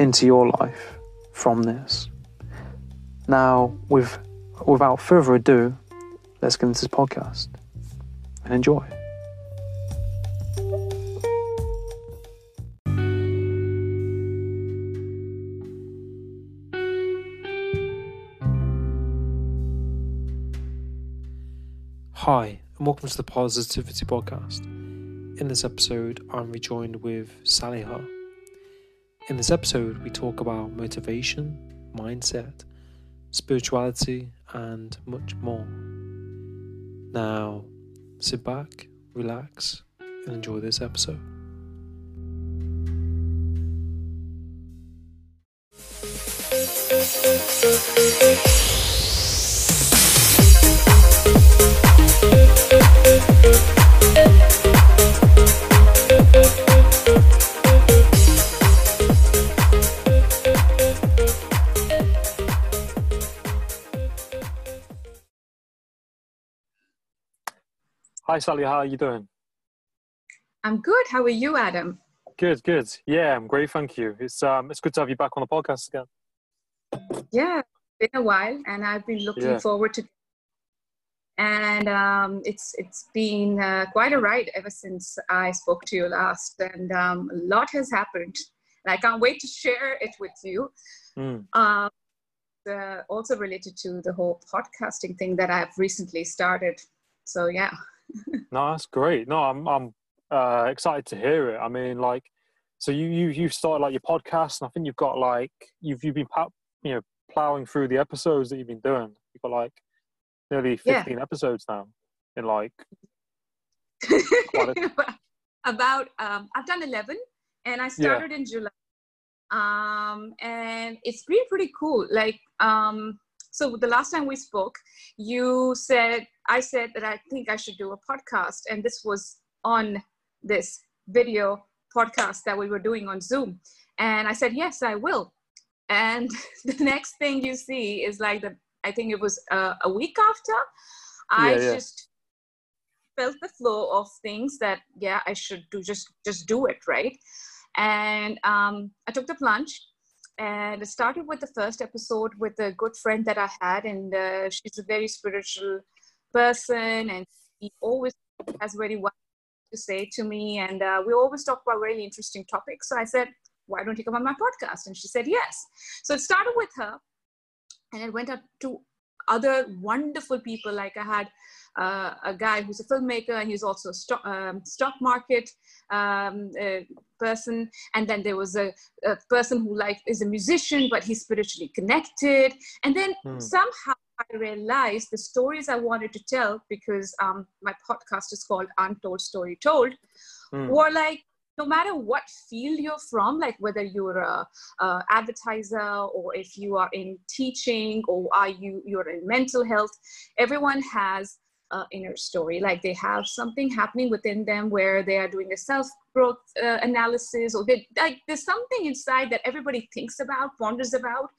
into your life from this. Now, with, without further ado, let's get into this podcast and enjoy. Hi, and welcome to the Parrsitivity Podcast. In this episode, I'm rejoined with Saliha. In this episode, we talk about motivation, mindset, spirituality, and much more. Now, sit back, relax, and enjoy this episode. Hi, Sally. How are you doing? I'm good. How are you, Adam? Good, good. Yeah, I'm great. Thank you. It's um, it's good to have you back on the podcast again. Yeah, been a while, and I've been looking Yeah. forward to. And um, it's it's been uh, quite a ride ever since I spoke to you last, and um, a lot has happened. And I can't wait to share it with you. Mm. Um, uh, also related to the whole podcasting thing that I've recently started. So yeah. No, that's great. No, I'm I'm uh, excited to hear it. I mean, like, so you you you've started like your podcast, and I think you've got like you've you've been you know plowing through the episodes that you've been doing. You've got like nearly Yeah. 15 episodes now in like Quite about um, I've done 11 and I started in July. Um, and it's been pretty cool. Like, um, so the last time we spoke, you said, I said that I think I should do a podcast. And this was on this video podcast that we were doing on Zoom. And I said, yes, I will. And the next thing you see is like the, I think it was uh, a week after, I Yeah, yeah. just felt the flow of things that yeah i should do just just do it right and um, i took the plunge and I started with the first episode with a good friend that i had and uh, she's a very spiritual person and he always has very well to say to me and uh, we always talk about really interesting topics. So i said why don't you come on my podcast? And she said yes. So it started with her and it went up to other wonderful people. Like i had uh, a guy who's a filmmaker and he's also a stock, um, stock market um, uh, person. And then there was a, a person who like is a musician but he's spiritually connected. And then Hmm. somehow i realized the stories i wanted to tell because um, my podcast is called untold story told mm, or like no matter what field you're from like whether you're a, a advertiser or if you are in teaching or are you you're in mental health everyone has uh, inner story. Like they have something happening within them where they are doing a self growth uh, analysis or they like there's something inside that everybody thinks about ponders about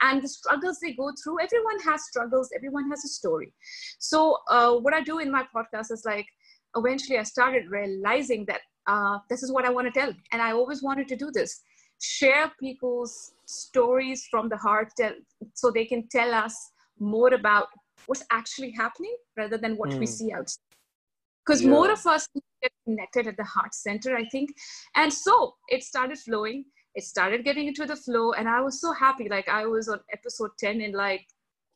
and the struggles they go through everyone has struggles everyone has a story. So uh, what i do in my podcast is like eventually i started realizing that uh, this is what i want to tell and i always wanted to do this. Share people's stories from the heart tell, so they can tell us more about what's actually happening rather than what we Mm. see outside. Because Yeah. more of us get connected at the heart center i think. And so it started flowing it started getting into the flow and i was so happy like i was on episode 10 in like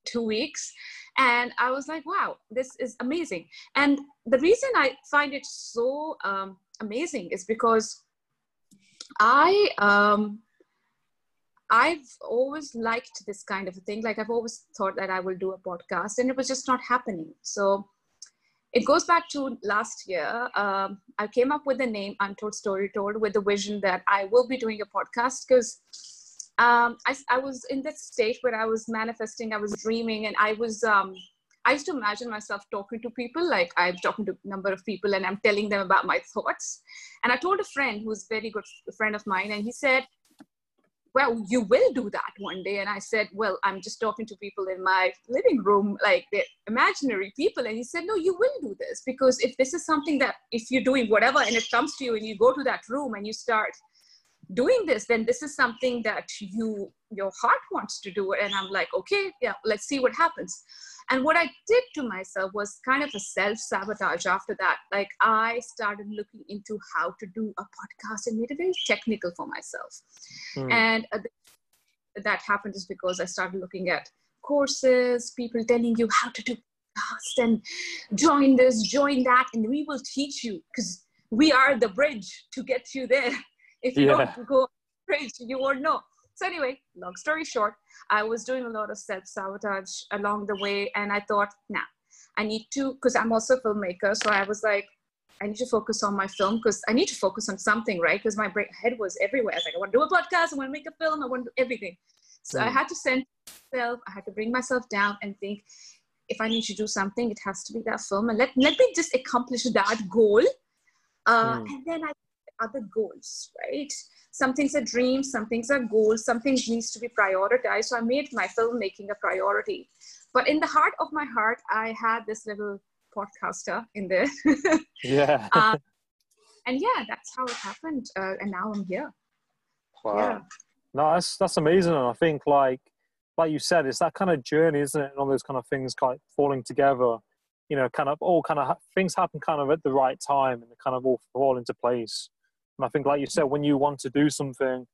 two weeks and i was like wow this is amazing and the reason i find it so um, amazing is because i um, I've always liked this kind of a thing. Like I've always thought that I will do a podcast, and it was just not happening. So it goes back to last year. Um, I came up with the name Untold Story Told with the vision that I will be doing a podcast because um, I, I, was in that state where I was manifesting, I was dreaming, and I was. Um, I used to imagine myself talking to people, like I'm talking to a number of people, and I'm telling them about my thoughts. And I told a friend who's a very good friend of mine, and he said, well, you will do that one day. And I said, well, I'm just talking to people in my living room, like the imaginary people. And he said, no, you will do this because if this is something that if you're doing whatever and it comes to you and you go to that room and you start doing this, then this is something that you, your heart wants to do. And I'm like, okay, yeah, let's see what happens. And what I did to myself was kind of a self sabotage after that. Like I started looking into how to do a podcast and made it very technical for myself. Mm. And uh, that happened is because I started looking at courses, people telling you how to do podcast and join this, join that, and we will teach you because we are the bridge to get you there. If you yeah. don't go bridge, you won't know. So anyway, long story short, I was doing a lot of self-sabotage along the way and I thought, nah, I need to, because I'm also a filmmaker. So I was like, I need to focus on my film because I need to focus on something, right? Because my brain, head was everywhere. I was like, I want to do a podcast, I want to make a film, I want to do everything. So mm. I had to send myself, I had to bring myself down and think, if I need to do something, it has to be that film. And let, let me just accomplish that goal. Uh, mm. And then I other goals, right? Some things are dreams, some things are goals, some things needs to be prioritized. So I made my filmmaking a priority. But in the heart of my heart, I had this little podcaster in there. yeah. Um, and yeah, that's how it happened. Uh, and now I'm here. Wow. Yeah. No, that's that's amazing. And I think like like you said, it's that kind of journey, isn't it? And all those kind of things like falling together. You know, kind of all kind of ha- things happen kind of at the right time, and they kind of all fall into place. And I think, like you said, when you want to do something,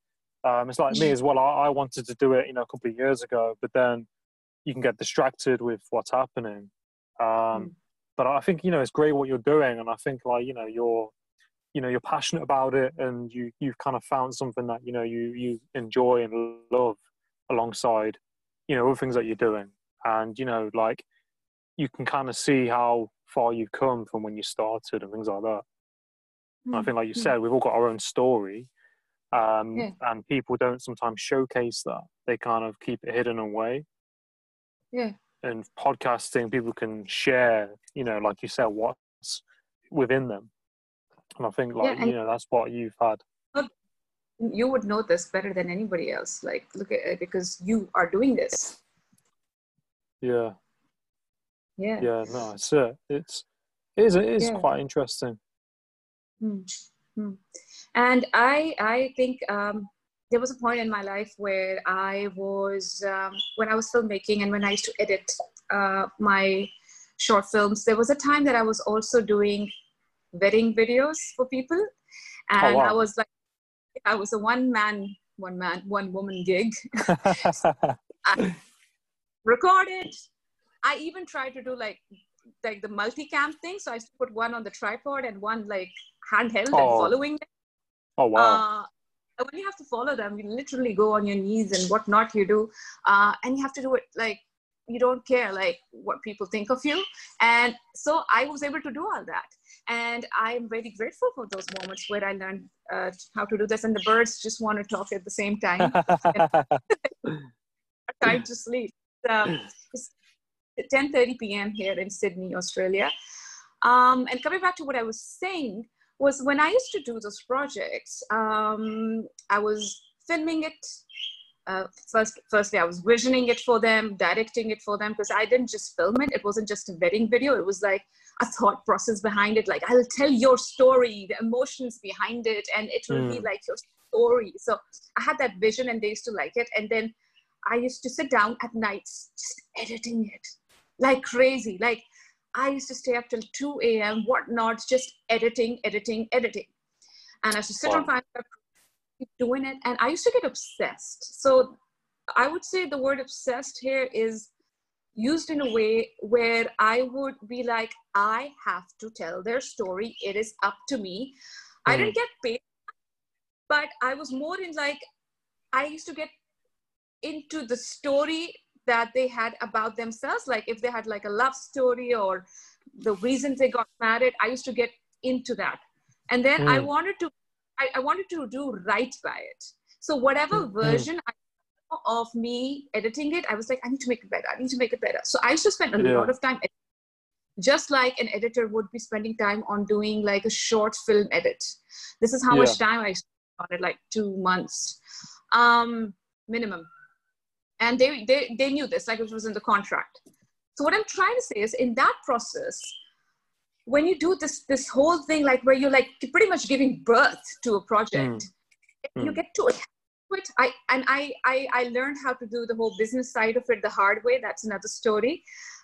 um, it's like me as well. I, I, wanted to do it, you know, a couple of years ago, but then you can get distracted with what's happening. Um, mm. But I think you know it's great what you're doing, and I think like you know you're, you know, you're passionate about it, and you you've kind of found something that you know you you enjoy and love alongside, you know, other things that you're doing, and you know, like you can kind of see how far you've come from when you started and things like that. Mm. I think, like you mm. said, we've all got our own story, um, yeah. and people don't sometimes showcase that. They kind of keep it hidden away. Yeah. And podcasting, people can share, you know, like you said, what's within them. And I think, like, yeah, you know, that's what you've had. You would know this better than anybody else. Like, look at it because you are doing this. Yeah. Yeah. Yeah. No, it's uh, it's it is it is yeah. quite interesting. Mm-hmm. And I, I think um, there was a point in my life where I was, um, when I was filmmaking and when I used to edit uh, my short films, there was a time that I was also doing wedding videos for people. Oh, and oh, wow. I was like, I was a one man, one man, one woman gig. I recorded. I even tried to do like like the multicam thing. So I used to put one on the tripod and one like handheld oh. and following them. Oh wow! Uh, when you have to follow them, you literally go on your knees and whatnot you do, uh, and you have to do it like you don't care like what people think of you. And so I was able to do all that, and I'm very grateful for those moments where I learned uh, how to do this. And the birds just want to talk at the same time. time to sleep. Um, it's 10:30 p.m. here in Sydney, Australia. Um, and coming back to what I was saying, was when I used to do those projects, um, I was filming it. Uh, first, firstly, I was visioning it for them, directing it for them, because I didn't just film it. It wasn't just a wedding video. It was like a thought process behind it. Like I'll tell your story, the emotions behind it, and it will mm. be hmm. like your story. So I had that vision, and they used to like it. And then I used to sit down at nights just editing it like crazy. Like I used to stay up till 2 a.m., whatnot, just editing, editing, editing. And I used to sit wow. on my keep doing it. And I used to get obsessed. So I would say the word obsessed here is used in a way where I would be like, I have to tell their story. It is up to me. Mm. I didn't hmm. get paid, but I was more in like, I used to get into the story that they had about themselves. Like if they had like a love story or the reasons they got married, I used to get into that. And then mm. I wanted to, I, I, wanted to do right by it. So whatever mm. version I of me editing it, I was like, I need to make it better. I need to make it better. So I used to spend a yeah. lot of time, just like an editor would be spending time on doing like a short film edit. This is how yeah. much time I spent on it like two months um, minimum. And they, they, they knew this, like it was in the contract. So what I'm trying to say is in that process, when you do this, this whole thing, like where you're like pretty much giving birth to a project, mm. you mm. get to it i and I, I i learned how to do the whole business side of it the hard way that's another story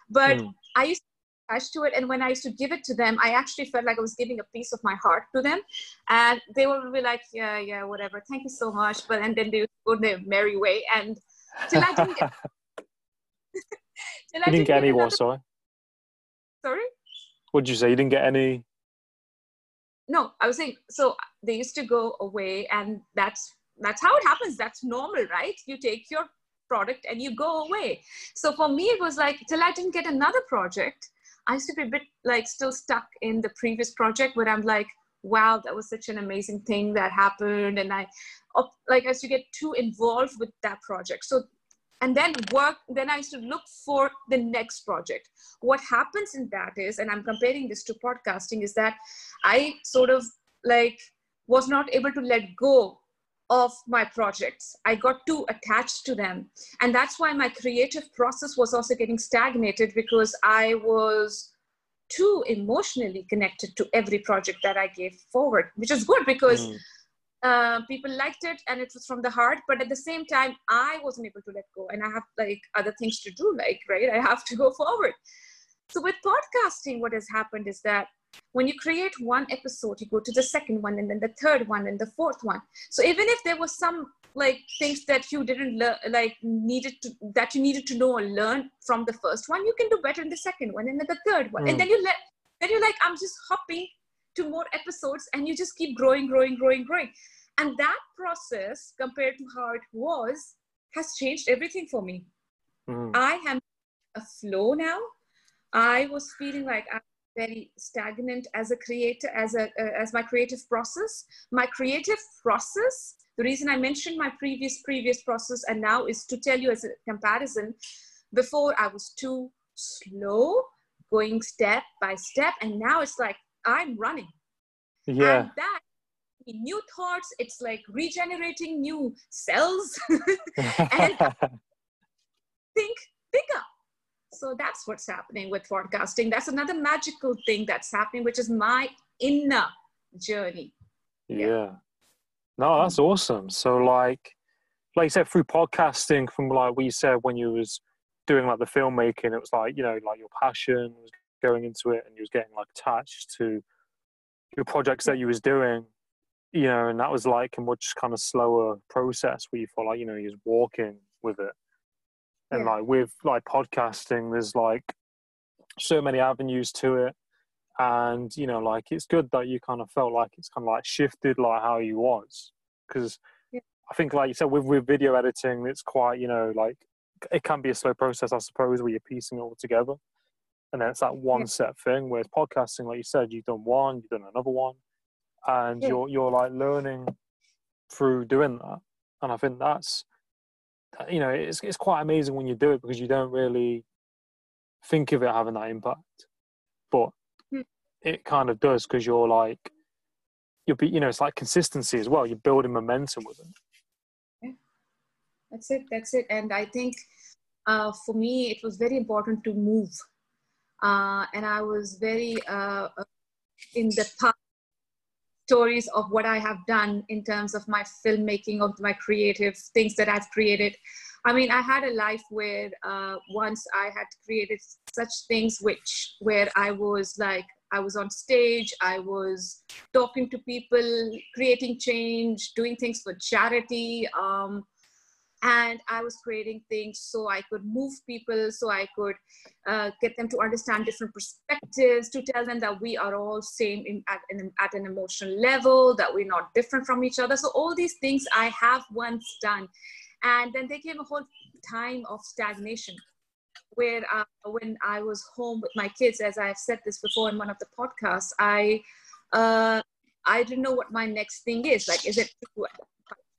but mm. i used to attach to it and when i used to give it to them i actually felt like i was giving a piece of my heart to them and they would be like yeah yeah whatever thank you so much but and then they would go their merry way and till i didn't get till I didn't, get any what sorry? Sorry? What did you say? You didn't get any? No i was saying so they used to go away and that's that's how it happens. That's normal right? You take your product and you go away. So for me it was like till i didn't get another project i used to be a bit like still stuck in the previous project where i'm like wow that was such an amazing thing that happened and i like as you get too involved with that project so and then work then i used to look for the next project what happens in that is and i'm comparing this to podcasting is that i sort of like was not able to let go of my projects. I got too attached to them. And that's why my creative process was also getting stagnated because I was too emotionally connected to every project that I gave forward, which is good because mm. uh, people liked it and it was from the heart. But at the same time, I wasn't able to let go and I have like other things to do, like, right? I have to go forward. So with podcasting, what has happened is that when you create one episode you go to the second one and then the third one and the fourth one so even if there was some like things that you didn't learn like needed to that you needed to know or learn from the first one you can do better in the second one and then the third one mm. and hmm. then you let then you're like i'm just hopping to more episodes and you just keep growing growing growing growing and that process compared to how it was has changed everything for me mm. i am a flow now i was feeling like I'm very stagnant as a creator, as a uh, as my creative process. My creative process. The reason I mentioned my previous previous process and now is to tell you as a comparison. Before I was too slow, going step by step, and now it's like I'm running. Yeah. And that new thoughts. It's like regenerating new cells and think bigger so that's what's happening with podcasting. That's another magical thing that's happening, which is my inner journey. Yeah. yeah. No, that's awesome. So like like you said, through podcasting from like what you said when you was doing like the filmmaking, it was like, you know, like your passion was going into it and you was getting like attached to your projects that you was doing, you know, and that was like a much kind of slower process where you felt like, you know, you was walking with it and yeah. like with like podcasting there's like so many avenues to it and you know like it's good that you kind of felt like it's kind of like shifted like how you was because yeah. i think like you said with with video editing it's quite you know like it can be a slow process i suppose where you're piecing it all together and then it's that one yeah. set thing whereas podcasting like you said you've done one you've done another one and you're you're like learning through doing that and i think that's you know, it's it's quite amazing when you do it because you don't really think of it having that impact, but. It kind of does because you're like you'll be, you know, it's like consistency as well. You're building momentum with it. Yeah, that's it. That's it. And I think uh, for me, it was very important to move, uh, and I was very uh, uh in the past stories of what I have done in terms of my filmmaking, of my creative things that I've created. I mean, I had a life where uh, once I had created such things which where I was like, I was on stage, I was talking to people, creating change, doing things for charity. Um, and I was creating things so I could move people, so I could uh, get them to understand different perspectives, to tell them that we are all same in, at, in, at an emotional level, that we're not different from each other. So all these things I have once done. And then there came a whole time of stagnation where uh, when I was home with my kids, as I've said this before in one of the podcasts, I uh, I didn't know what my next thing is. Like, is it to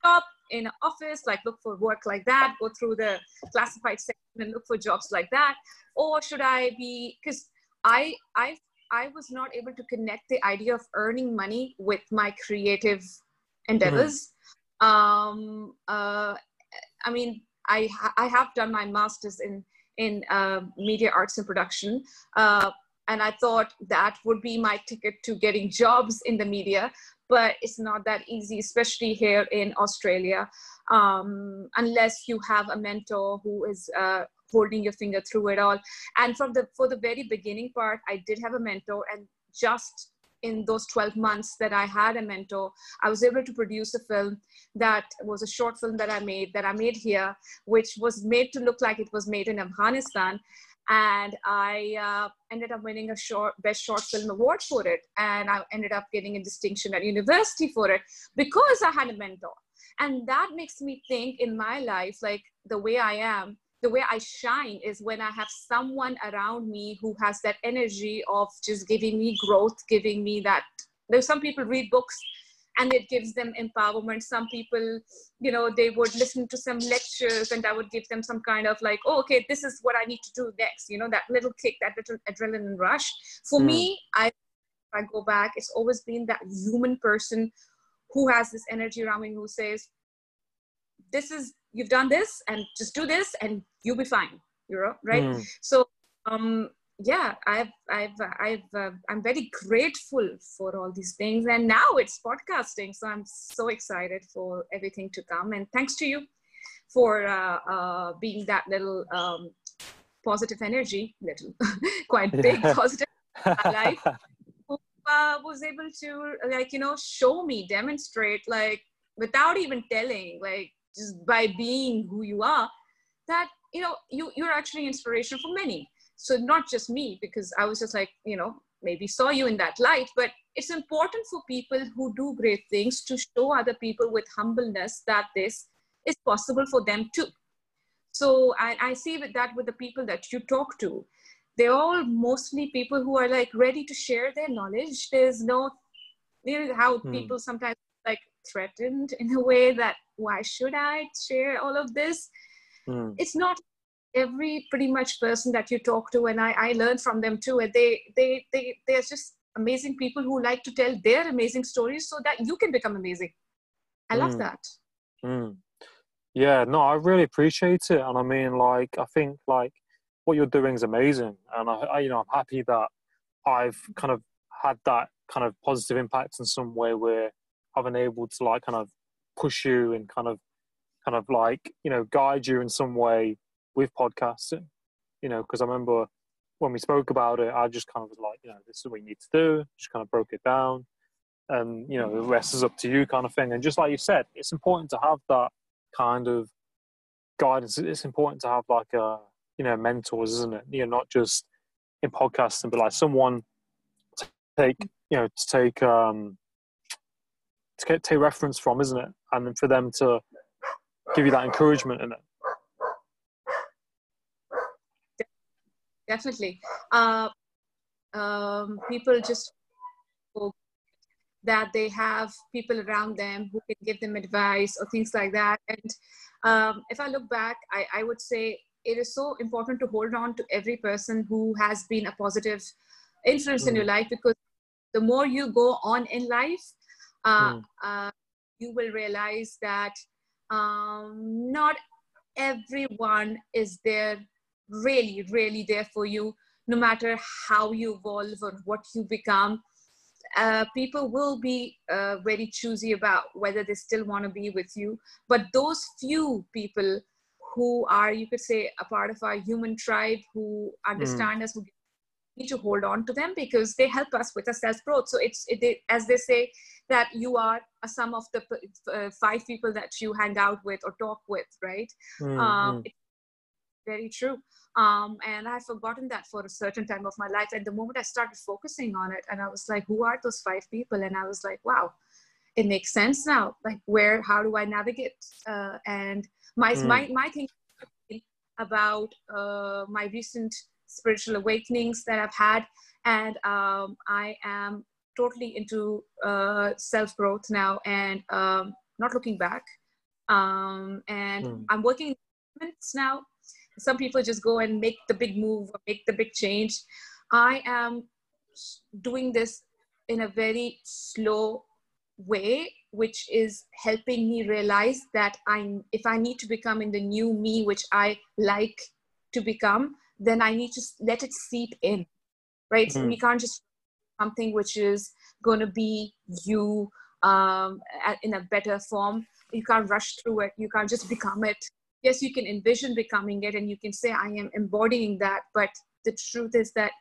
job in an office, like look for work like that, go through the classified section and look for jobs like that, or should I be? Because I I I was not able to connect the idea of earning money with my creative endeavors. Mm-hmm. Um, uh, I mean, I I have done my master's in in uh, media arts and production. Uh, and I thought that would be my ticket to getting jobs in the media, but it's not that easy, especially here in Australia, um, unless you have a mentor who is uh, holding your finger through it all. And from the for the very beginning part, I did have a mentor, and just in those 12 months that I had a mentor, I was able to produce a film that was a short film that I made, that I made here, which was made to look like it was made in Afghanistan. And I uh, ended up winning a short, best short film award for it. And I ended up getting a distinction at university for it because I had a mentor. And that makes me think in my life, like the way I am, the way I shine is when I have someone around me who has that energy of just giving me growth, giving me that. There's some people read books and it gives them empowerment. Some people, you know, they would listen to some lectures and I would give them some kind of like, oh, okay, this is what I need to do next, you know, that little kick, that little adrenaline rush. For mm. me, I, I go back, it's always been that human person who has this energy around me who says, this is you've done this and just do this and you'll be fine you know right? Mm. so um yeah i've i've i've uh, i'm very grateful for all these things. And now it's podcasting so i'm so excited for everything to come. And thanks to you for uh, uh, being that little um, positive energy little quite big positive life uh, was able to like you know show me demonstrate like without even telling like just by being who you are that you know you you're actually inspiration for many. So not just me because i was just like you know maybe saw you in that light but it's important for people who do great things to show other people with humbleness that this is possible for them too. So I, I see with that with the people that you talk to. They're all mostly people who are like ready to share their knowledge. There's no you know how hmm. people sometimes threatened in a way that why should I share all of this? Mm. It's not every pretty much person that you talk to, and I, I learn from them too. And they they they they're just amazing people who like to tell their amazing stories so that you can become amazing. I love mm. that. Mm. Yeah, no, I really appreciate it, and I mean, like, I think like what you're doing is amazing, and I, I you know, I'm happy that I've kind of had that kind of positive impact in some way where I've been able to like kind of push you and kind of kind of like you know guide you in some way with podcasting you know because i remember when we spoke about it i just kind of was like you know this is what you need to do. Just kind of broke it down. And you know the rest is up to you kind of thing. And just like you said it's important to have that kind of guidance. It's important to have like a you know mentors isn't it? You know not just in podcasting but like someone to take you know to take um to get, take reference from, isn't it? And for them to give you that encouragement in it. Definitely. Uh, um, people just that they have people around them who can give them advice or things like that. And um, if I look back, I, I would say it is so important to hold on to every person who has been a positive influence mm. in your life because the more you go on in life, uh, mm. uh, you will realize that um, not everyone is there really really there for you no matter how you evolve or what you become uh, people will be uh, very choosy about whether they still want to be with you but those few people who are you could say a part of our human tribe who understand mm. us who need to hold on to them because they help us with our self growth. So it's it, as they say that you are a sum of the uh, five people that you hang out with or talk with, right? Mm-hmm. Um, very true. Um, and I've forgotten that for a certain time of my life. And the moment I started focusing on it, and I was like, who are those five people? And I was like, wow, it makes sense now. Like, where, how do I navigate? Uh, and my, mm. my, my thing about uh, my recent spiritual awakenings that I've had. And um, I am totally into uh, self growth now and um, not looking back. Um, and mm. I'm working now. Some people just go and make the big move or make the big change. I am doing this in a very slow way which is helping me realize that i if i need to become in the new me which i like to become then i need to let it seep in right? Mm. we can't just something which is going to be you um, in a better form. You can't rush through it. You can't just become it. Yes you can envision becoming it and you can say i am embodying that but the truth is that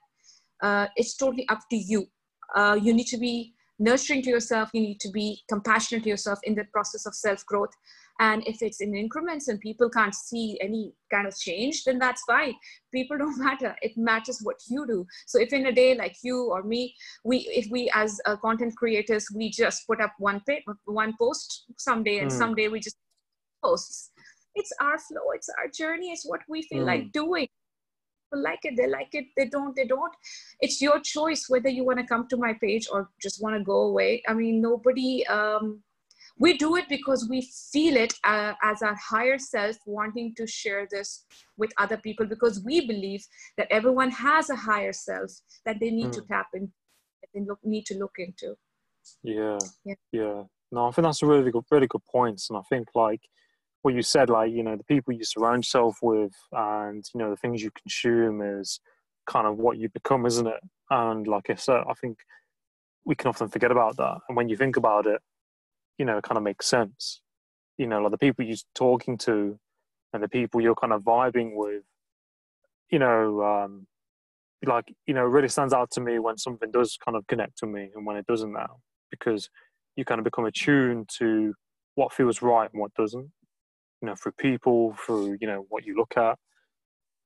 uh, it's totally up to you. Uh, you need to be nurturing to yourself. You need to be compassionate to yourself in the process of self growth and if it's in increments and people can't see any kind of change then that's fine. People don't matter. It matters what you do. So if in a day like you or me we if we as uh, content creators we just put up one one post someday and mm. someday we just posts it's our flow it's our journey it's what we feel mm. like doing. People like it they like it they don't they don't. It's your choice whether you want to come to my page or just want to go away. I mean nobody um, we do it because we feel it uh, as our higher self wanting to share this with other people because we believe that everyone has a higher self that they need mm. to tap in they look, need to look into yeah, yeah yeah no i think that's a really good really good points and i think like what you said, like you know, the people you surround yourself with, and you know, the things you consume is kind of what you become, isn't it? And like I said, I think we can often forget about that. And when you think about it, you know, kind of makes sense. You know, like the people you're talking to, and the people you're kind of vibing with, you know, um, like you know, really stands out to me when something does kind of connect to me, and when it doesn't now, because you kind of become attuned to what feels right and what doesn't you know through people through you know what you look at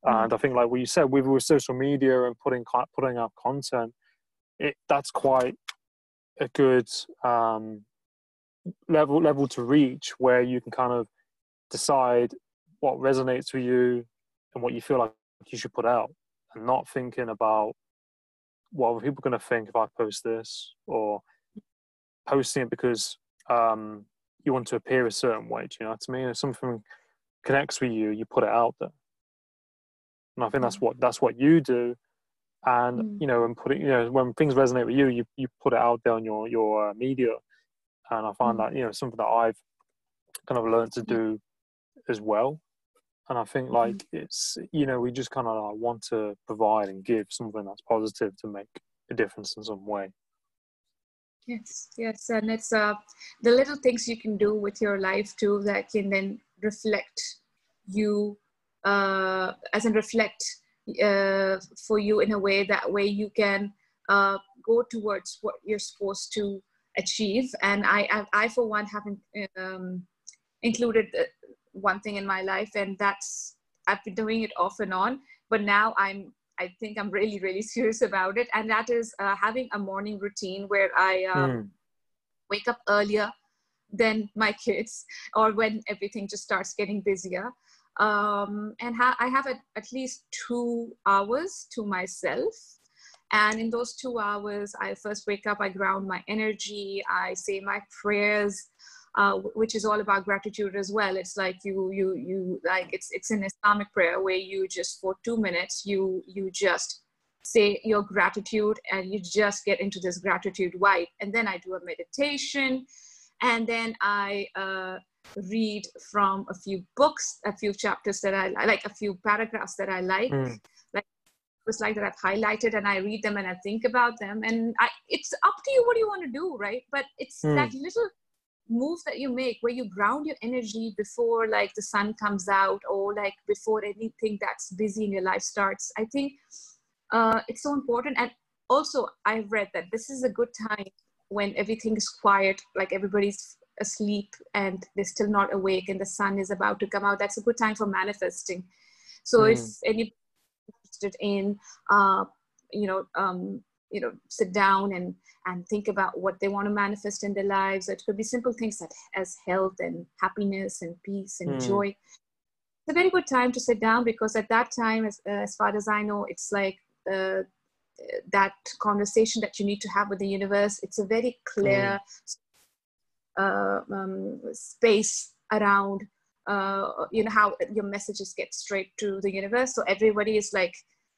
mm. and i think like what you said with, with social media and putting putting out content it that's quite a good um, level level to reach where you can kind of decide what resonates with you and what you feel like you should put out and not thinking about what are people going to think if i post this or posting it because um, you want to appear a certain way. Do you know what I mean? If something connects with you, you put it out there. And I think that's mm. what that's what you do. And mm. you know, and putting you know when things resonate with you, you you put it out there on your your uh, media. And I find mm. that you know something that I've kind of learned to do as well. And I think like mm. it's you know we just kind of like want to provide and give something that's positive to make a difference in some way. Yes, yes, and it's uh, the little things you can do with your life too that can then reflect you, uh, as in reflect uh, for you in a way that way you can uh, go towards what you're supposed to achieve. And I, I, I for one, haven't um, included one thing in my life, and that's I've been doing it off and on. But now I'm I think I'm really, really serious about it. And that is uh, having a morning routine where I um, mm. wake up earlier than my kids or when everything just starts getting busier. Um, and ha- I have a, at least two hours to myself. And in those two hours, I first wake up, I ground my energy, I say my prayers, uh, which is all about gratitude as well. It's like you, you, you like it's it's an Islamic prayer where you just for two minutes you you just say your gratitude and you just get into this gratitude vibe. And then I do a meditation, and then I uh, read from a few books, a few chapters that I like, a few paragraphs that I like. Mm. Like was like that I've highlighted and I read them and I think about them and I, it's up to you what you want to do, right? But it's mm. that little move that you make where you ground your energy before like the sun comes out or like before anything that's busy in your life starts i think uh, it's so important. And also, I've read that this is a good time when everything is quiet, like everybody's asleep and they're still not awake and the sun is about to come out. That's a good time for manifesting. So mm. if any interested in, uh, you know, um, you know, sit down and and think about what they want to manifest in their lives. It could be simple things that as health and happiness and peace and mm. joy. It's a very good time to sit down because at that time, as, uh, as far as I know, it's like uh, that conversation that you need to have with the universe. It's a very clear mm. uh, um, space around, uh, you know, how your messages get straight to the universe. So everybody is like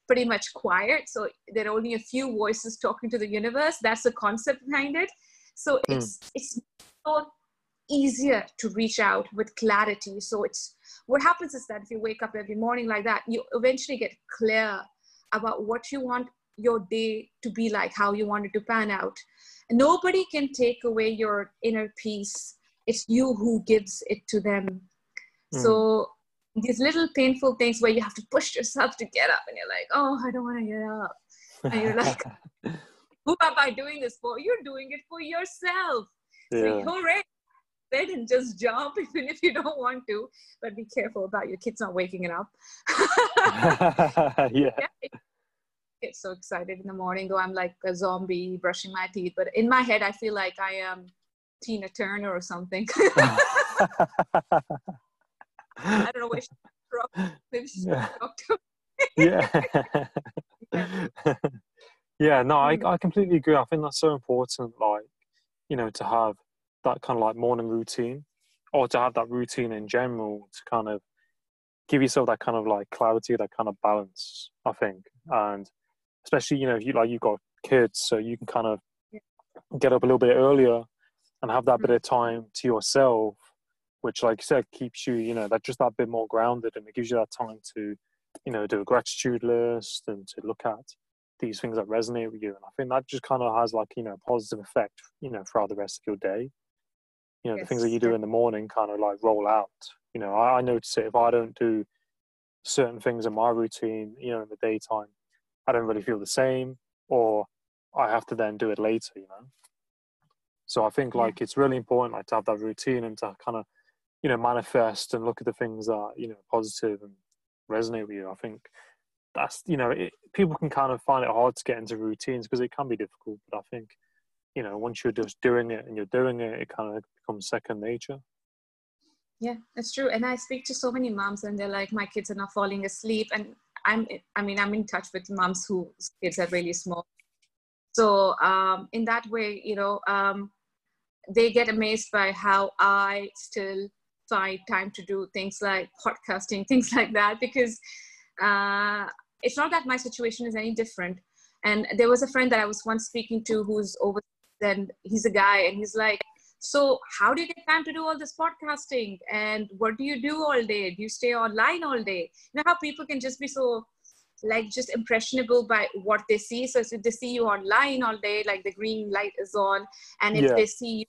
pretty much quiet. So there are only a few voices talking to the universe. That's the concept behind it. So mm. it's it's so easier to reach out with clarity. So it's what happens is that if you wake up every morning like that, you eventually get clear about what you want your day to be like, how you want it to pan out. Nobody can take away your inner peace. It's you who gives it to them. Mm. So these little painful things where you have to push yourself to get up and you're like, oh, I don't want to get up. And you're like, who am I doing this for? You're doing it for yourself. Yeah. So you're ready bed and just jump even if you don't want to but be careful about your kids not waking it up yeah. yeah get so excited in the morning though i'm like a zombie brushing my teeth but in my head i feel like i am tina turner or something I don't know where she's from. Maybe she's yeah. yeah. yeah. yeah, no, I, mm. I completely agree. I think that's so important, like, you know, to have that kind of like morning routine or to have that routine in general to kind of give yourself that kind of like clarity, that kind of balance, I think. And especially, you know, if you like you've got kids, so you can kind of get up a little bit earlier and have that bit mm. of time to yourself which like you said keeps you you know that just that bit more grounded and it gives you that time to you know do a gratitude list and to look at these things that resonate with you and i think that just kind of has like you know a positive effect you know throughout the rest of your day you know yes. the things that you do in the morning kind of like roll out you know I, I notice it if i don't do certain things in my routine you know in the daytime i don't really feel the same or i have to then do it later you know so i think like yeah. it's really important like to have that routine and to kind of you know manifest and look at the things that you know positive and resonate with you i think that's you know it, people can kind of find it hard to get into routines because it can be difficult but i think you know once you're just doing it and you're doing it it kind of becomes second nature. Yeah that's true and i speak to so many moms and they're like my kids are not falling asleep and i'm i mean i'm in touch with moms whose kids are really small. So um, in that way you know um, they get amazed by how i still find time to do things like podcasting, things like that, because uh, it's not that my situation is any different. And there was a friend that I was once speaking to who's over, and he's a guy, and he's like, so how do you get time to do all this podcasting? And what do you do all day? Do you stay online all day? You know how people can just be so like just impressionable by what they see. So if they see you online all day, like the green light is on, and if yeah. they see you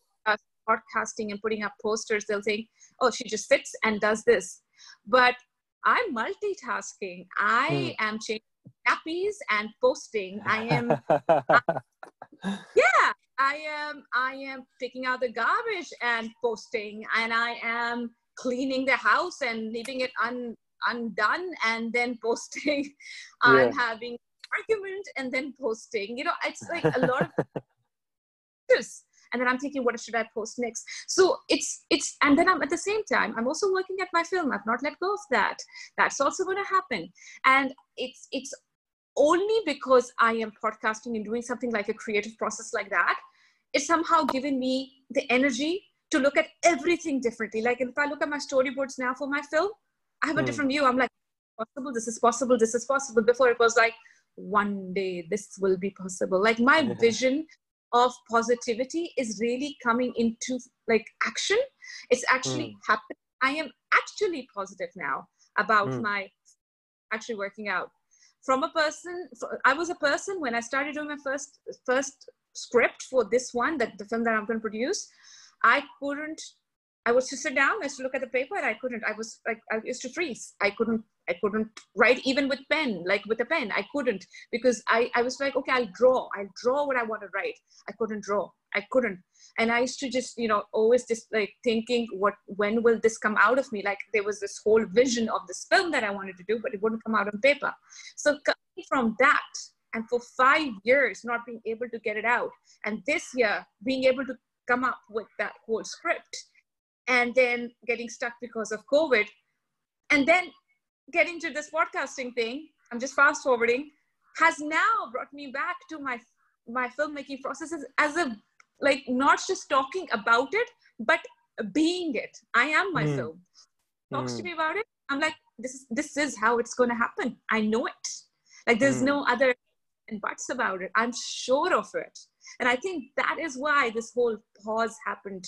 podcasting and putting up posters, they'll think, oh, she just sits and does this. But I'm multitasking. I hmm. am changing nappies and posting. I am, I, yeah, I am. I am picking out the garbage and posting, and I am cleaning the house and leaving it un, undone and then posting. Yeah. I'm having argument and then posting. You know, it's like a lot of this and then i'm thinking what should i post next? So it's it's and then i'm at the same time i'm also working at my film. I've not let go of that. That's also going to happen. And it's it's only because i am podcasting and doing something like a creative process like that it's somehow given me the energy to look at everything differently. Like if i look at my storyboards now for my film i have a mm. different view. I'm like possible this is possible this is possible. Before it was like one day this will be possible. Like my yeah. vision of positivity is really coming into like action. It's actually mm. happening. I am actually positive now about mm. my actually working out. From a person i was a person when i started doing my first first script for this one that the film that i'm going to produce i couldn't i was to sit down i used to look at the paper and i couldn't. I was like i used to freeze. I couldn't I couldn't write even with pen, like with a pen. I couldn't because I, I was like, okay, I'll draw. I'll draw what I want to write. I couldn't draw. I couldn't. And I used to just, you know, always just like thinking, what, when will this come out of me? Like there was this whole vision of this film that I wanted to do, but it wouldn't come out on paper. So coming from that, and for five years not being able to get it out, and this year being able to come up with that whole script, and then getting stuck because of COVID, and then getting to this podcasting thing, I'm just fast forwarding, has now brought me back to my my filmmaking processes as a like not just talking about it, but being it. I am my mm. film. Talks mm. to me about it. I'm like, this is this is how it's gonna happen. I know it. Like there's mm. no other and buts about it. I'm sure of it. And I think that is why this whole pause happened,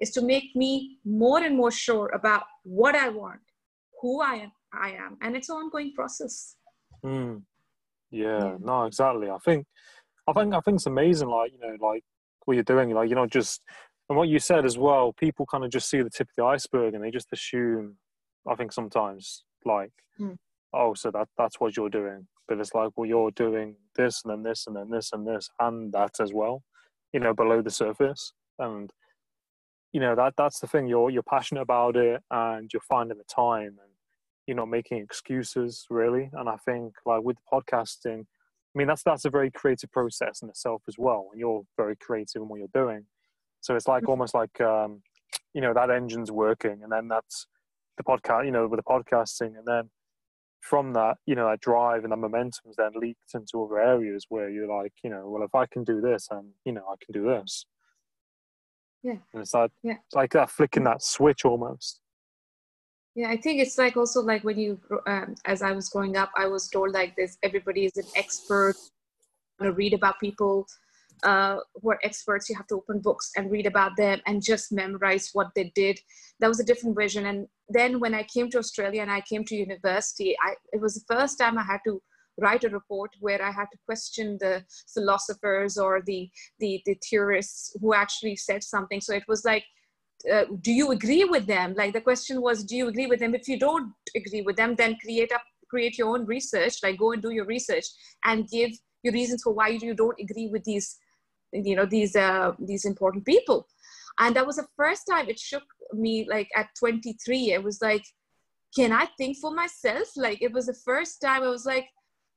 is to make me more and more sure about what I want, who I am, I am, and it's an ongoing process. Mm. Yeah, yeah, no, exactly. I think, I think, I think it's amazing. Like you know, like what you're doing. Like you're not just, and what you said as well. People kind of just see the tip of the iceberg and they just assume. I think sometimes like, mm. oh, so that that's what you're doing. But it's like, well, you're doing this and then this and then this and this and that as well. You know, below the surface and you know that that's the thing you're you're passionate about it and you're finding the time and you're not making excuses really. And i think like with podcasting i mean that's that's a very creative process in itself as well and you're very creative in what you're doing. So it's like mm-hmm. almost like um you know that engine's working and then that's the podcast you know with the podcasting and then from that you know that drive and that momentum is then leaked into other areas where you're like you know well if i can do this and you know i can do this. Yeah. And it's like yeah. it's like that flicking that switch almost yeah i think it's like also like when you um, as i was growing up i was told like this everybody is an expert to read about people uh, who are experts you have to open books and read about them and just memorize what they did that was a different vision and then when i came to australia and i came to university I, it was the first time i had to write a report where I had to question the philosophers or the, the, the theorists who actually said something. So it was like uh, do you agree with them? Like the question was do you agree with them? If you don't agree with them then create up create your own research like go and do your research and give your reasons for why you don't agree with these you know these uh, these important people. And that was the first time it shook me like at 23 it was like can i think for myself? Like it was the first time i was like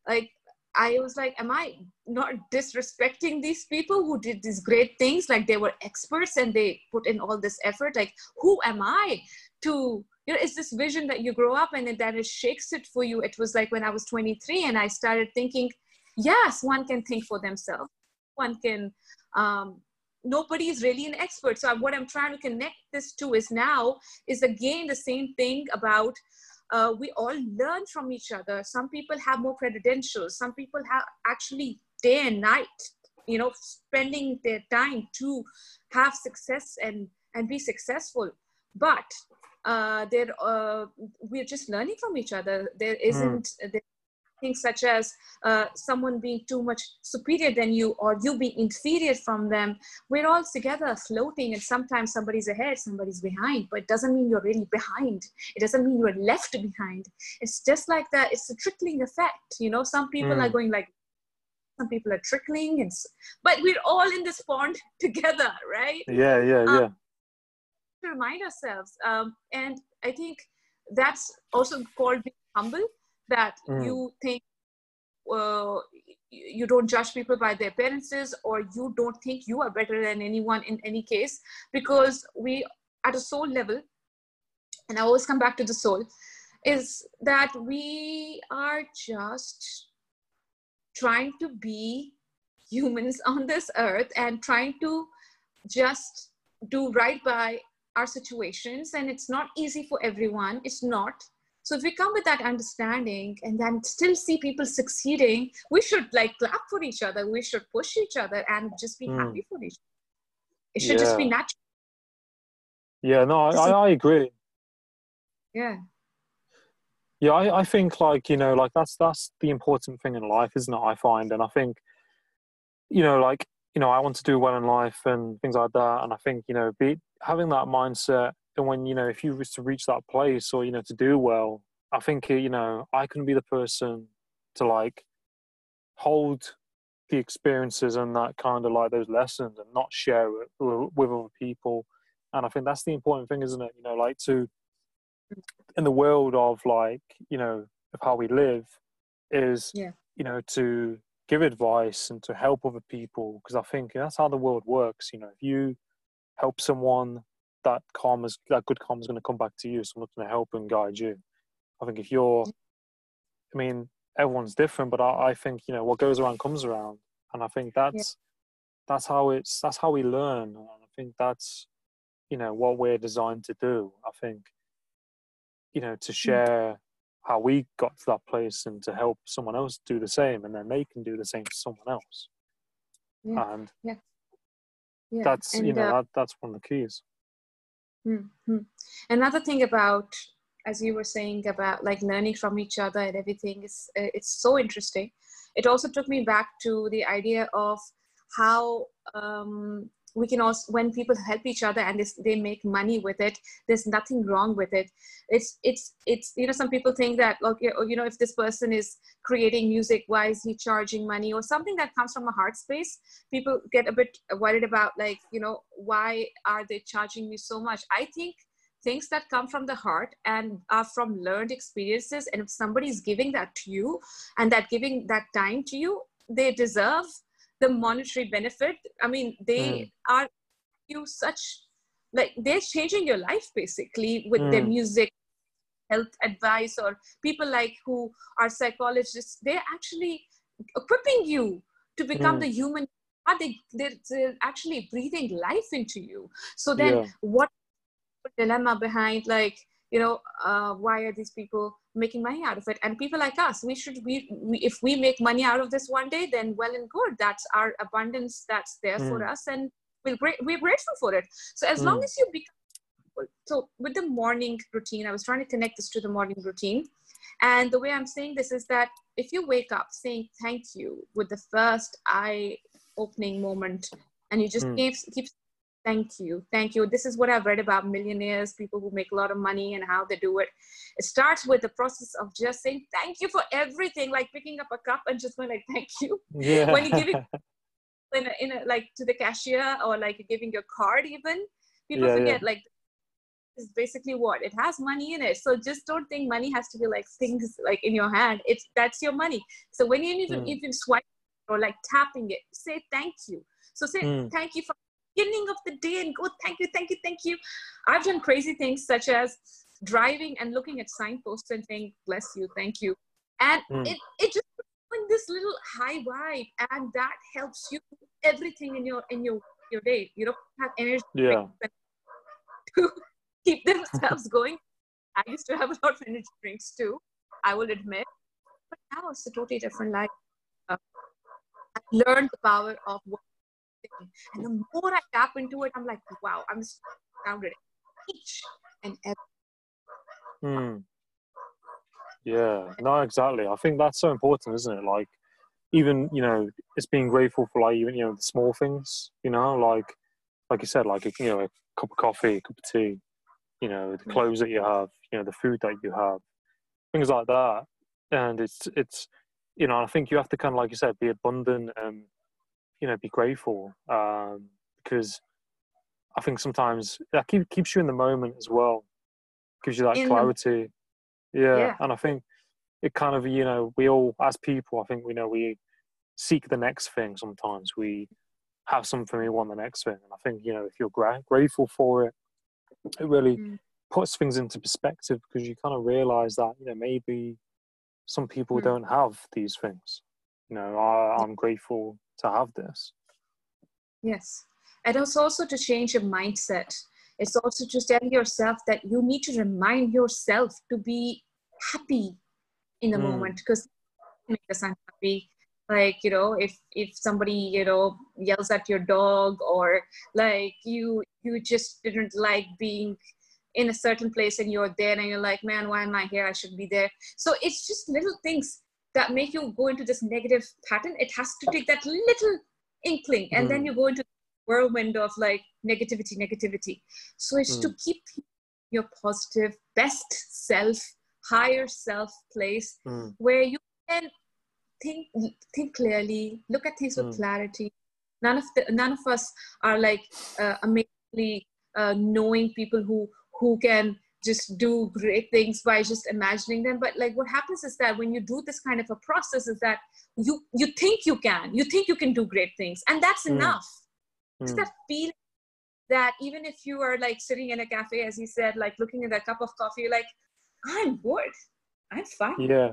like I was like, am I not disrespecting these people who did these great things? Like they were experts and they put in all this effort. Like, who am I to, you know, it's this vision that you grow up and then it shakes it for you. It was like when I was 23 and I started thinking, yes, one can think for themselves. One can, um, nobody is really an expert. So what I'm trying to connect this to is now is again the same thing about uh, we all learn from each other. Some people have more credentials. Some people have actually day and night, you know, spending their time to have success and and be successful. But uh, there, uh, we're just learning from each other. There isn't. Mm. There things such as uh, someone being too much superior than you or you being inferior from them. We're all together floating and sometimes somebody's ahead somebody's behind but it doesn't mean you're really behind. It doesn't mean you're left behind. It's just like that. It's a trickling effect you know? Some people mm. are going like some people are trickling and but we're all in this pond together right? Yeah yeah um, yeah. to remind ourselves um, and i think that's also called being humble that mm. you think uh, you don't judge people by their appearances or you don't think you are better than anyone in any case because we at a soul level and i always come back to the soul is that we are just trying to be humans on this earth and trying to just do right by our situations and it's not easy for everyone it's not so if we come with that understanding and then still see people succeeding, we should like clap for each other. We should push each other and just be mm. happy for each other. It should yeah. just be natural. Yeah, no, I, I, agree. Yeah. Yeah, I, I think like, you know, like that's that's the important thing in life, isn't it? I find. And I think, you know, like, you know, I want to do well in life and things like that. And I think, you know, be having that mindset and when you know if you was to reach that place or you know to do well I think eh, you know I can be the person to like hold the experiences and that kind of like those lessons and not share it with other people. And I think that's the important thing, isn't it? You know, like to in the world of like you know of how we live is yeah. you know to give advice and to help other people because I think that's how the world works. You know, if you help someone, that karma, that good karma is going to come back to you. Someone's going to help and guide you. I think if you're, I mean, everyone's different, but I, I think you know what goes around comes around, and I think that's yeah. that's how it's that's how we learn. And I think that's you know what we're designed to do. I think you know to mm. share how we got to that place and to help someone else do the same and then they can do the same to someone else yeah. and yeah. Yeah. that's and, you know uh, that, that's one of the keys mm-hmm. another thing about as you were saying about like learning from each other and everything is uh, it's so interesting it also took me back to the idea of how um, we can also when people help each other and this, they make money with it there's nothing wrong with it. It's it's it's you know some people think that okay you know if this person is creating music why is he charging money or something that comes from a heart space? People get a bit worried about like you know why are they charging me so much? I think things that come from the heart and are from learned experiences and if somebody is giving that to you and that giving that time to you they deserve the monetary benefit i mean they mm. are you such like they're changing your life basically with mm. their music health advice or people like who are psychologists they're actually equipping you to become mm. the human are they they're, they're, actually breathing life into you so then yeah. what dilemma behind like you know uh, why are these people making money out of it and people like us we should be we, if we make money out of this one day then well and good that's our abundance that's there mm. for us and we'll we're grateful for it so as mm. long as you become so with the morning routine i was trying to connect this to the morning routine and the way i'm saying this is that if you wake up saying thank you with the first eye opening moment and you just mm. keep keep thank you thank you this is what i've read about millionaires people who make a lot of money and how they do it it starts with the process of just saying thank you for everything like picking up a cup and just going like thank you yeah. when you give it in a, in a, like to the cashier or like giving your card even people yeah, forget yeah. like is basically what it has money in it so just don't think money has to be like things like in your hand it's that's your money so when you even mm. even swipe or like tapping it say thank you so say mm. thank you for beginning of the day and go, thank you, thank you, thank you. I've done crazy things such as driving and looking at signposts and saying, bless you, thank you. And mm. it, it just this little high vibe and that helps you everything in your in your your day. You don't have energy yeah. to keep themselves going. I used to have a lot of energy drinks too, I will admit. But now it's a totally different life. Uh, I learned the power of what and the more I tap into it, I'm like, wow, I'm astounded each and every. Hmm. Yeah, no, exactly. I think that's so important, isn't it? Like, even you know, it's being grateful for like even you know the small things. You know, like like you said, like a, you know, a cup of coffee, a cup of tea. You know, the clothes that you have. You know, the food that you have. Things like that. And it's it's you know, I think you have to kind of like you said, be abundant and you know be grateful um, because I think sometimes that keep, keeps you in the moment as well, gives you that in clarity. Yeah. yeah, and I think it kind of you know we all as people I think we know we seek the next thing. Sometimes we have something we want the next thing, and I think you know if you're gra- grateful for it, it really mm. puts things into perspective because you kind of realize that you know maybe some people mm. don't have these things. You know, I, I'm grateful to have this. Yes. And it's also to change your mindset. It's also to tell yourself that you need to remind yourself to be happy in the mm. moment because make us unhappy like you know if if somebody you know yells at your dog or like you you just didn't like being in a certain place and you're there and you're like man why am i here i should be there so it's just little things that make you go into this negative pattern it has to take that little inkling and mm. then hmm. you go into whirlwind of like negativity negativity so it's mm. to hmm. keep your positive best self higher self place Mm. where you can think think clearly look at things with Mm. clarity none of the none of us are like uh, amazingly uh, knowing people who who can just do great things by just imagining them but like what happens is that when you do this kind of a process is that you you think you can you think you can do great things and that's Mm. enough it's Mm. that feeling that even if you are like sitting in a cafe as you said like looking at that cup of coffee you're like i'm good i'm fine Yeah.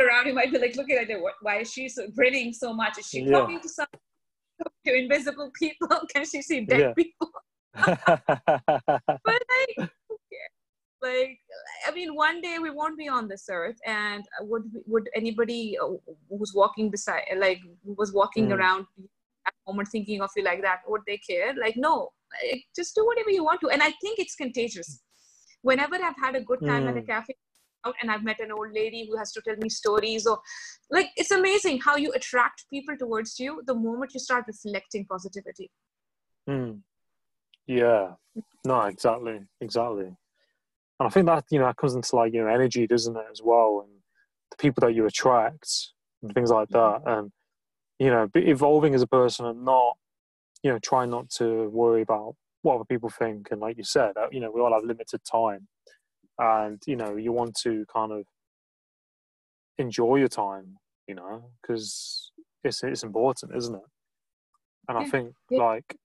around you might be like looking at it why is she so grinning so much is she Yeah. talking to some to invisible people can she see dead Yeah. people but like? Like i mean one day we won't be on this earth and would would anybody uh, who's walking beside like who was walking Mm. around at the moment thinking of you like that would they care like no like, just do whatever you want to and i think it's contagious whenever i've had a good time at a Mm. cafe out and i've met an old lady who has to tell me stories or like it's amazing how you attract people towards you the moment you start reflecting positivity Mm. Yeah. No, exactly. Exactly. And I think that, you know, that comes into like, you know, energy, doesn't it, as well? And the people that you attract and things like that. And, you know, evolving as a person and not, you know, trying not to worry about what other people think. And like you said, uh, you know, we all have limited time. And, you know, you want to kind of enjoy your time, you know, because it's, it's important, isn't it? And I think, like,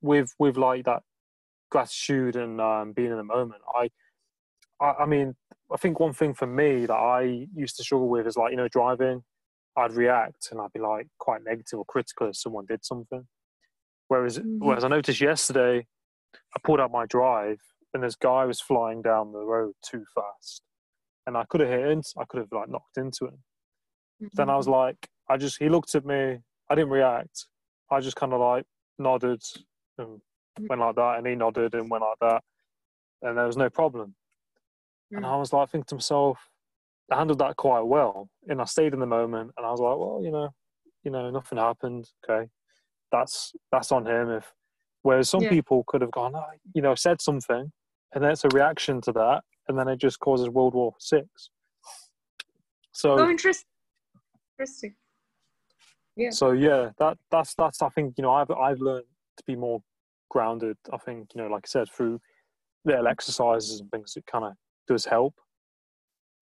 with with like that gratitude and um, being in the moment. I, I, I mean, I think one thing for me that I used to struggle with is like you know driving. I'd react and I'd be like quite negative or critical if someone did something. Whereas, Mhm. whereas I noticed yesterday, I pulled out my drive and this guy was flying down the road too fast, and I could have hit. In, I could have like knocked into him. Then I was like, I just he looked at me. I didn't react. I just kind of like nodded and went like that, and he nodded and went like that, and there was no problem. And Mm. I was like thinking to myself, I handled that quite well, and I stayed in the moment, and I was like, well, you know, you know, nothing happened. Okay, that's that's on him. If whereas some Yeah. people could have gone, oh, you know, said something, and then it's a reaction to that, and then it just causes World War Six. So oh interesting interesting yeah So yeah, that that's that's I think you know I've I've learned to be more grounded. I think you know, like I said, through little exercises and things, it kind of does help.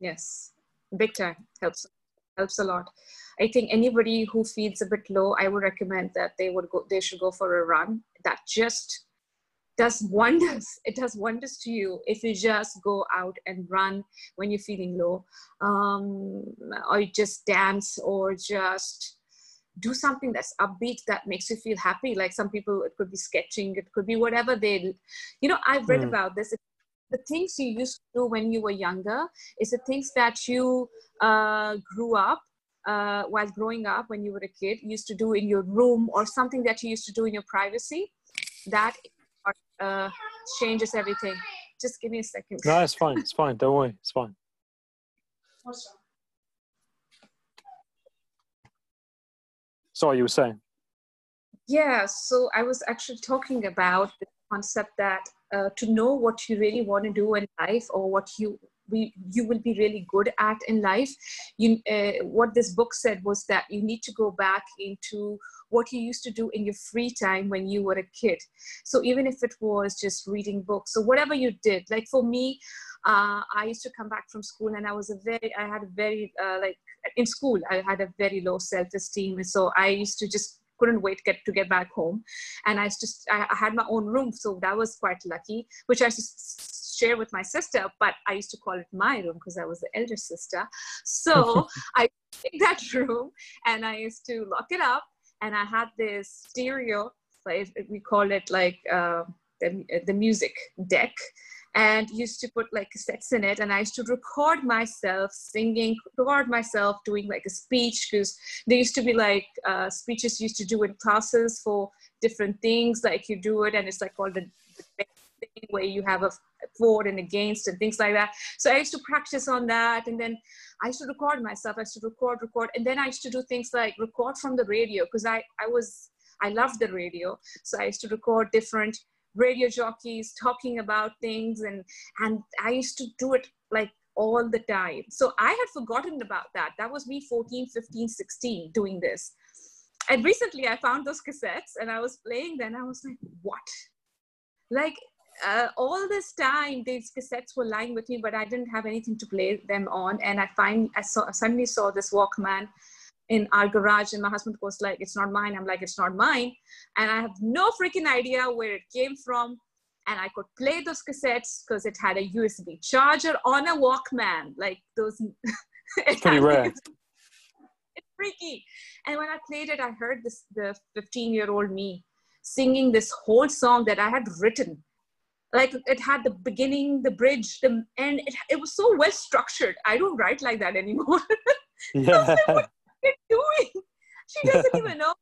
Yes, big time helps helps a lot. I think anybody who feels a bit low, I would recommend that they would go. They should go for a run. That just does wonders. It does wonders to you if you just go out and run when you're feeling low, um, or you just dance, or just do something that's upbeat that makes you feel happy. Like some people, it could be sketching, it could be whatever they. You know, I've read Mm. about this. The things you used to do when you were younger is the things that you uh, grew up uh, while growing up when you were a kid used to do in your room or something that you used to do in your privacy that uh, changes everything just give me a second No, it's fine. It's fine. Don't worry. It's fine. Sorry, you were saying. yeah so i was actually talking about the concept that uh, to know what you really want to do in life or what you we, you will be really good at in life. You uh, what this book said was that you need to go back into what you used to do in your free time when you were a kid. So even if it was just reading books so whatever you did like for me uh, i used to come back from school and i was a very i had a very uh, like in school i had a very low self-esteem. So i used to just couldn't wait get to get back home. And i just I, I had my own room so that was quite lucky which i just share with my sister but i used to call it my room because i was the elder sister. So i take that room and i used to lock it up and i had this stereo like we call it like uh, the, the music deck and used to put like cassettes in it and i used to record myself singing record myself doing like a speech because there used to be like uh, speeches used to do in classes for different things like you do it and it's like called the, the thing where you have a for and against and things like that. So i used to practice on that and then i used to record myself i used to record record and then i used to do things like record from the radio because i i was i loved the radio. So i used to record different radio jockeys talking about things and and i used to do it like all the time. So I had forgotten about that. That was me 14, 15, 16 doing this. And recently I found those cassettes and I was playing them. I was like, what? Like uh, all this time, these cassettes were lying with me, but I didn't have anything to play them on. And I find I saw, suddenly saw this Walkman in our garage, and my husband was like, "It's not mine." I'm like, "It's not mine," and I have no freaking idea where it came from and I could play those cassettes because it had a USB charger on a Walkman, like those. it's pretty rare. It's freaky. And when I played it, I heard this the 15 year old me singing this whole song that I had written. Like it had the beginning, the bridge, the end. It, it was so well structured. I don't write like that anymore. Yeah. like, what are you doing? She doesn't even know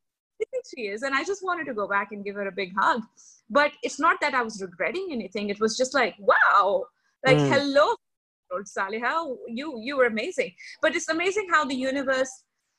she is. And I just wanted to go back and give her a big hug. But it's not that I was regretting anything. It was just like, wow, like, mm. hello, old Saliha, you, you were amazing. But it's amazing how the universe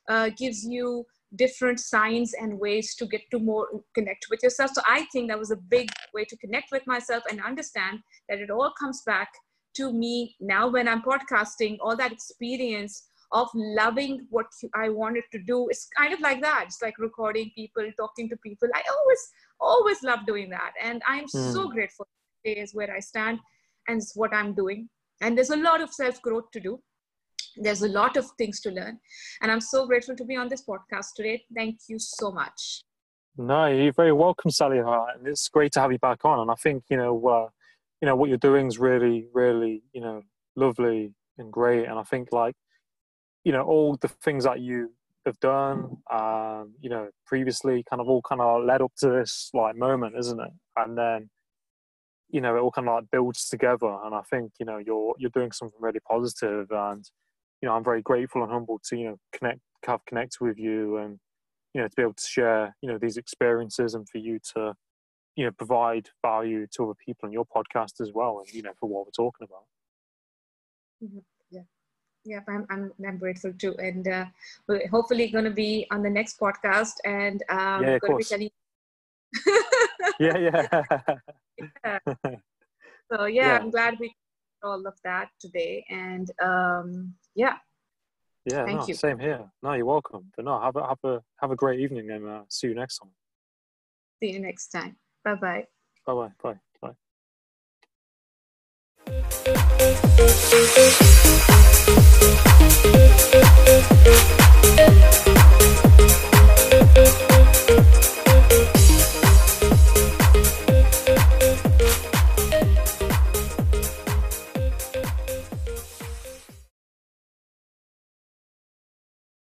uh, gives you different signs and ways to get to more connect with yourself. So I think that was a big way to connect with myself and understand that it all comes back to me now when I'm podcasting, all that experience of loving what I wanted to do. It's kind of like that. It's like recording people, talking to people. I always, always love doing that. And I'm mm. so grateful today is where I stand and it's what I'm doing. And there's a lot of self growth to do. There's a lot of things to learn. And I'm so grateful to be on this podcast today. Thank you so much. No, you're very welcome, Sally. And it's great to have you back on. And I think, you know, uh, you know, what you're doing is really, really, you know, lovely and great. And I think like you know all the things that you have done um, you know previously kind of all kind of led up to this like moment isn't it and then you know it all kind of like builds together and i think you know you're you're doing something really positive and you know i'm very grateful and humbled to you know connect have connect with you and you know to be able to share you know these experiences and for you to you know provide value to other people in your podcast as well and you know for what we're talking about mm-hmm yeah i'm i'm, I'm grateful too. And uh, we're hopefully going to be on the next podcast and um yeah, going to be telling yeah yeah, yeah. so yeah, yeah, i'm glad we all of that today. And um yeah. Yeah thank no, you. same here. No you're welcome. But no have a have a have a great evening and uh, see you next time. See you next time. Bye-bye. bye bye bye. Bye Thank you.